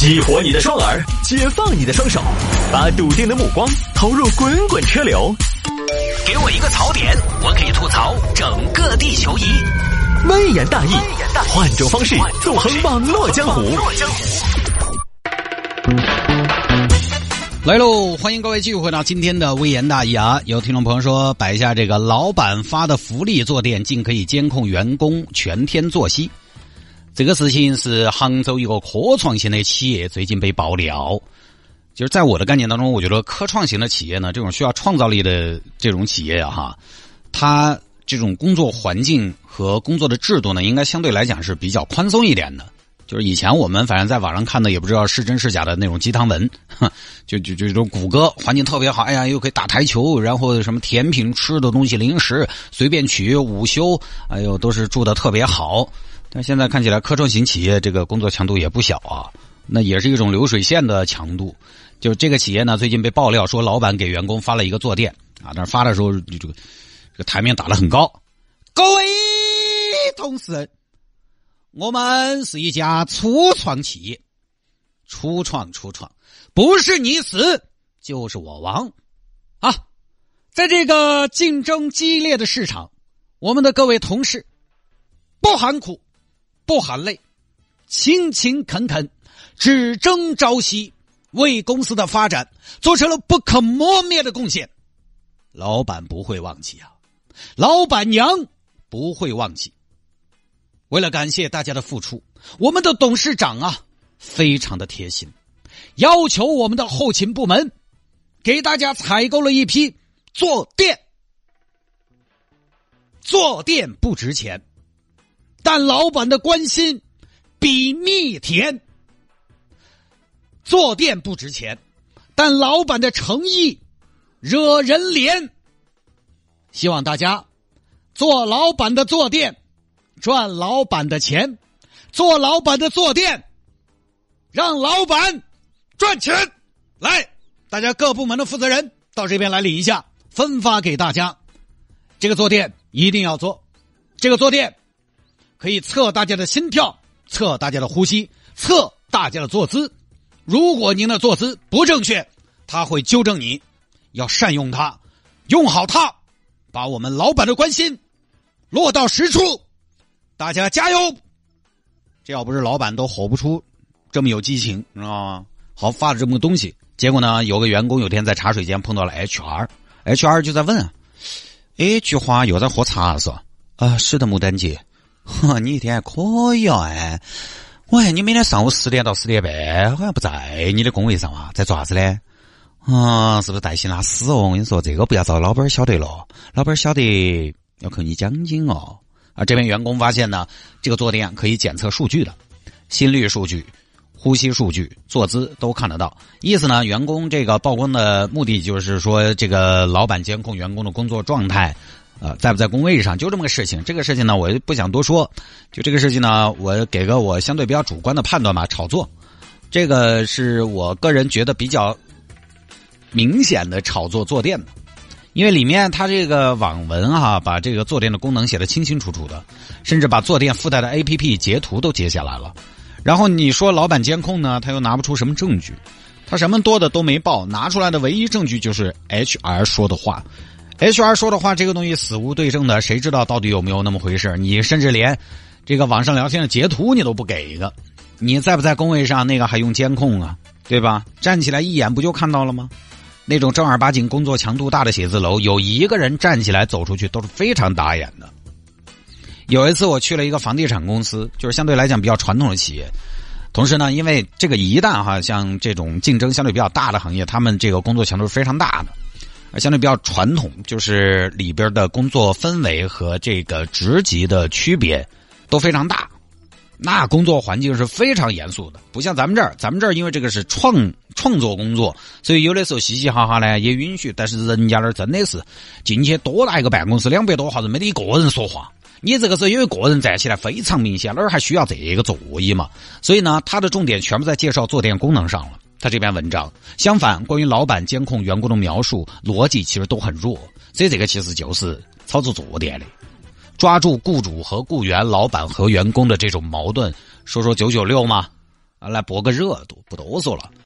激活你的双耳，解放你的双手，把笃定的目光投入滚滚车流。给我一个槽点，我可以吐槽整个地球仪。微言大义，换种方式纵横网络江湖。来喽！欢迎各位继续回到今天的微言大义啊！有听众朋友说，摆一下这个老板发的福利坐垫，竟可以监控员工全天作息。这个事情是杭州一个科创型的企业最近被爆料。就是在我的概念当中，我觉得科创型的企业呢，这种需要创造力的这种企业啊，哈，它这种工作环境和工作的制度呢，应该相对来讲是比较宽松一点的。就是以前我们反正在网上看的也不知道是真是假的那种鸡汤文，就就就这种谷歌环境特别好，哎呀又可以打台球，然后什么甜品吃的东西零食随便取，午休哎呦都是住的特别好。但现在看起来科创型企业这个工作强度也不小啊，那也是一种流水线的强度。就这个企业呢，最近被爆料说老板给员工发了一个坐垫啊，但是发的时候这个这个台面打得很高，各位同事。我们是一家初创企业，初创初创，不是你死就是我亡，啊！在这个竞争激烈的市场，我们的各位同事不喊苦，不喊累，勤勤恳恳，只争朝夕，为公司的发展做出了不可磨灭的贡献。老板不会忘记啊，老板娘不会忘记。为了感谢大家的付出，我们的董事长啊，非常的贴心，要求我们的后勤部门给大家采购了一批坐垫。坐垫不值钱，但老板的关心比蜜甜。坐垫不值钱，但老板的诚意惹人怜。希望大家做老板的坐垫。赚老板的钱，做老板的坐垫，让老板赚钱。来，大家各部门的负责人到这边来领一下，分发给大家。这个坐垫一定要做，这个坐垫可以测大家的心跳，测大家的呼吸，测大家的坐姿。如果您的坐姿不正确，他会纠正你。要善用它，用好它，把我们老板的关心落到实处。大家加油！这要不是老板都吼不出这么有激情，知道吗？好发了这么个东西，结果呢，有个员工有天在茶水间碰到了 HR，HR 就在问啊：“哎，菊花又在喝茶是吧？”啊，是的，牡丹姐，呵，你一天还可以啊哎！喂，你每天上午十点到十点半好像不在你的工位上啊，在做啥子呢？啊，是不是带薪拉屎哦？我跟你说，这个不要找老板晓得了，老板晓得要扣你奖金哦。这边员工发现呢，这个坐垫可以检测数据的，心率数据、呼吸数据、坐姿都看得到。意思呢，员工这个曝光的目的就是说，这个老板监控员工的工作状态，呃，在不在工位上，就这么个事情。这个事情呢，我不想多说。就这个事情呢，我给个我相对比较主观的判断吧，炒作。这个是我个人觉得比较明显的炒作坐垫的。因为里面它这个网文哈，把这个坐垫的功能写的清清楚楚的，甚至把坐垫附带的 A P P 截图都截下来了。然后你说老板监控呢，他又拿不出什么证据，他什么多的都没报，拿出来的唯一证据就是 H R 说的话。H R 说的话这个东西死无对证的，谁知道到底有没有那么回事？你甚至连这个网上聊天的截图你都不给一个，你在不在工位上那个还用监控啊？对吧？站起来一眼不就看到了吗？那种正儿八经工作强度大的写字楼，有一个人站起来走出去都是非常打眼的。有一次我去了一个房地产公司，就是相对来讲比较传统的企业，同时呢，因为这个一旦哈像这种竞争相对比较大的行业，他们这个工作强度是非常大的，相对比较传统，就是里边的工作氛围和这个职级的区别都非常大。那工作环境是非常严肃的，不像咱们这儿。咱们这儿因为这个是创创作工作，所以有的时候嘻嘻哈哈呢也允许。但是人家那儿真的是进去多大一个办公室，两百多号人没得一个人说话。你这个时候因为个人站起来非常明显，哪儿还需要这个座椅嘛？所以呢，他的重点全部在介绍坐垫功能上了。他这篇文章，相反，关于老板监控员工的描述逻辑其实都很弱。所以这个其实就是操作坐垫的。抓住雇主和雇员、老板和员工的这种矛盾，说说九九六嘛，啊，来博个热度，不哆嗦了。